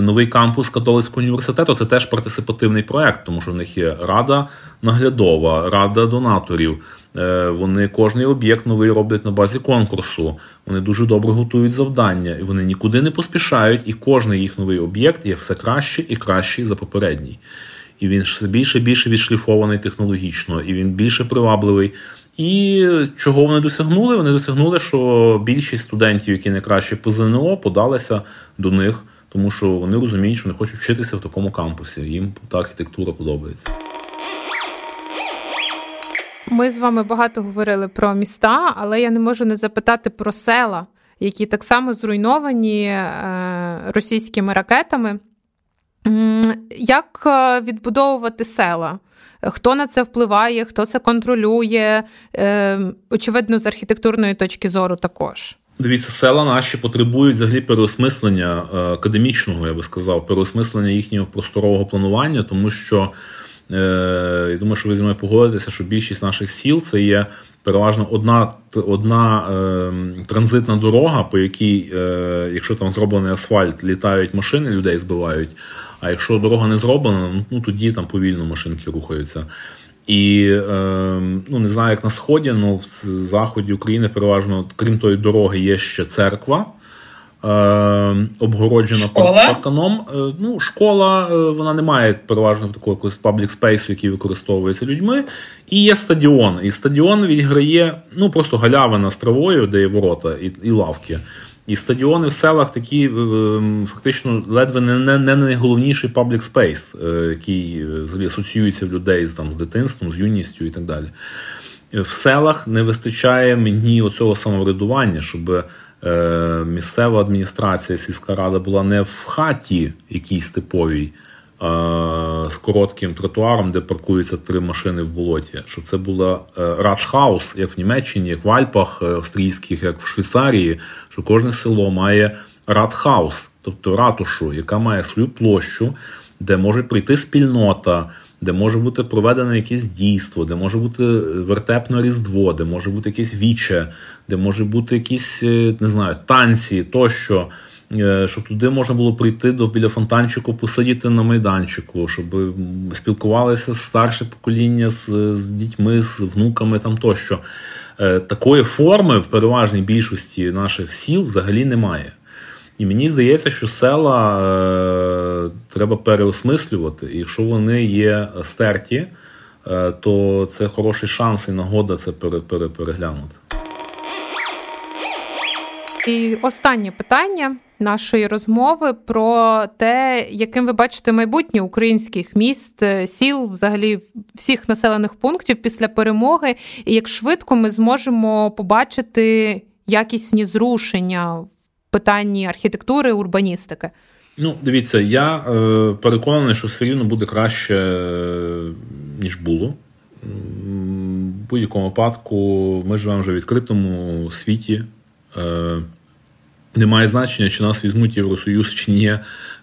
Новий кампус католицького університету це теж партисипативний проект, тому що в них є рада наглядова, рада донаторів. Е, вони кожний об'єкт новий роблять на базі конкурсу. Вони дуже добре готують завдання, і вони нікуди не поспішають, і кожний їх новий об'єкт є все краще і кращий за попередній. І він все більше більше відшліфований технологічно, і він більше привабливий. І чого вони досягнули? Вони досягнули, що більшість студентів, які найкраще по ЗНО, подалися до них, тому що вони розуміють, що не хочуть вчитися в такому кампусі. Їм та архітектура подобається. Ми з вами багато говорили про міста, але я не можу не запитати про села, які так само зруйновані е, російськими ракетами. Як е, відбудовувати села? Хто на це впливає, хто це контролює? Е, очевидно, з архітектурної точки зору також. Дивіться, села наші потребують взагалі переосмислення академічного, я би сказав, переосмислення їхнього просторового планування, тому що Е, я думаю, що ви зі мною погодитеся, що більшість наших сіл це є переважно одна одна е, транзитна дорога, по якій, е, якщо там зроблений асфальт, літають машини, людей збивають. А якщо дорога не зроблена, ну тоді там повільно машинки рухаються. І е, ну не знаю, як на сході, але в заході України переважно, крім тої дороги, є ще церква. Е, обгороджена школа? парканом. Е, ну, Школа е, вона не має переважно такого якогось public space у, який використовується людьми. І є стадіон. І стадіон відіграє ну, просто галявина з травою, де є ворота і і лавки. І стадіони в селах такі фактично ледве не не, найголовніший public space, який взагалі асоціюється в людей з там, з дитинством, з юністю і так далі. В селах не вистачає мені оцього самоврядування, щоб Е, місцева адміністрація, сільська рада була не в хаті якійсь типовій. З коротким тротуаром, де паркуються три машини в болоті, що це була е, радхаус, як в Німеччині, як в Альпах е, австрійських, як в Швейцарії, що кожне село має радхаус, тобто ратушу, яка має свою площу, де може прийти спільнота, де може бути проведене якесь дійство, де може бути е, вертепне різдво, де може бути якесь віче, де може бути якісь е, не знаю, танці тощо. Е, щоб туди можна було прийти до біля фонтанчику, посидіти на майданчику, щоб спілкувалися старше покоління з, з дітьми, з внуками там тощо. Такої форми в переважній більшості наших сіл взагалі немає. І мені здається, що села е, треба переосмислювати, і якщо вони є стерті, е, то це хороший шанс і нагода це пере, переглянути. І останнє питання нашої розмови про те, яким ви бачите майбутнє українських міст, е, сіл, взагалі всіх населених пунктів після перемоги, і як швидко ми зможемо побачити якісні зрушення в питанні архітектури, урбаністики? Ну, дивіться, я е, переконаний, що все рівно буде краще, е, ніж було. В будь-якому випадку ми живемо вже в відкритому світі. Е, немає значення, чи нас візьмуть Євросоюз, чи ні.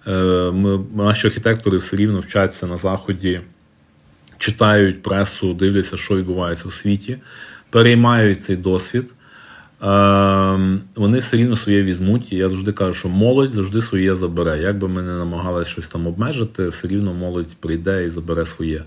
Е, ми, Наші архітектори все рівно вчаться на Заході, читають пресу, дивляться, що відбувається в світі, переймають цей досвід. Ем, вони все рівно своє візьмуть. Я завжди кажу, що молодь завжди своє забере. Як би ми не намагалися щось там обмежити, все рівно молодь прийде і забере своє.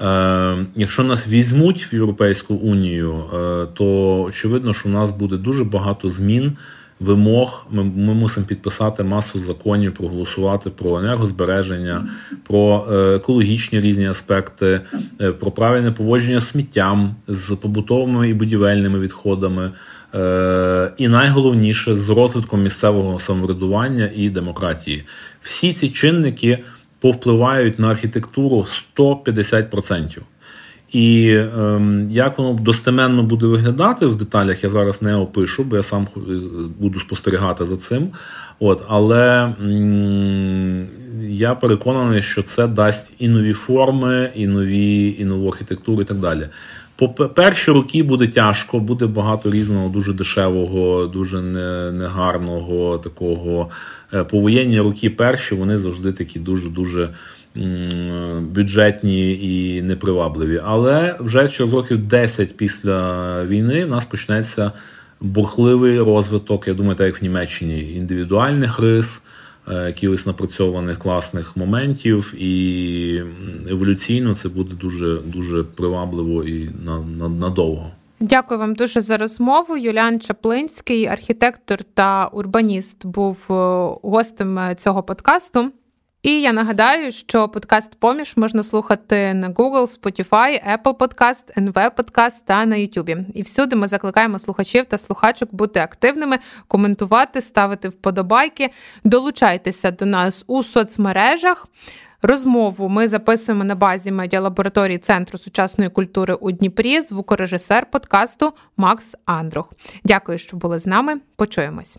Ем, якщо нас візьмуть в Європейську унію, е, то очевидно, що в нас буде дуже багато змін. Вимог ми ми мусимо підписати масу законів, проголосувати про енергозбереження, про е, екологічні різні аспекти, е, про правильне поводження сміттям з побутовими і будівельними відходами. Е, і найголовніше з розвитком місцевого самоврядування і демократії. Всі ці чинники повпливають на архітектуру 150%. І ем, як воно достеменно буде виглядати в деталях, я зараз не опишу, бо я сам буду спостерігати за цим. От, Але м- я переконаний, що це дасть і нові форми, і нові, і нову архітектуру, і так далі. По перші роки буде тяжко, буде багато різного, дуже дешевого, дуже негарного такого. Е, повоєнні роки перші вони завжди такі дуже дуже бюджетні і непривабливі. Але вже через років 10 після війни в нас почнеться бурхливий розвиток, я думаю, так як в Німеччині, індивідуальних рис, е, якихось напрацьованих класних моментів, і еволюційно це буде дуже дуже привабливо і надовго. Дякую вам дуже за розмову. Юліан Чаплинський, архітектор та урбаніст, був е, гостем е, цього подкасту. І я нагадаю, що подкаст Поміж можна слухати на Google, Spotify, Apple Podcast, NV Podcast та на YouTube. І всюди ми закликаємо слухачів та слухачок бути активними, коментувати, ставити вподобайки, долучайтеся до нас у соцмережах. Розмову ми записуємо на базі медіалабораторії Центру сучасної культури у Дніпрі. Звукорежисер подкасту Макс Андрух. Дякую, що були з нами. Почуємось.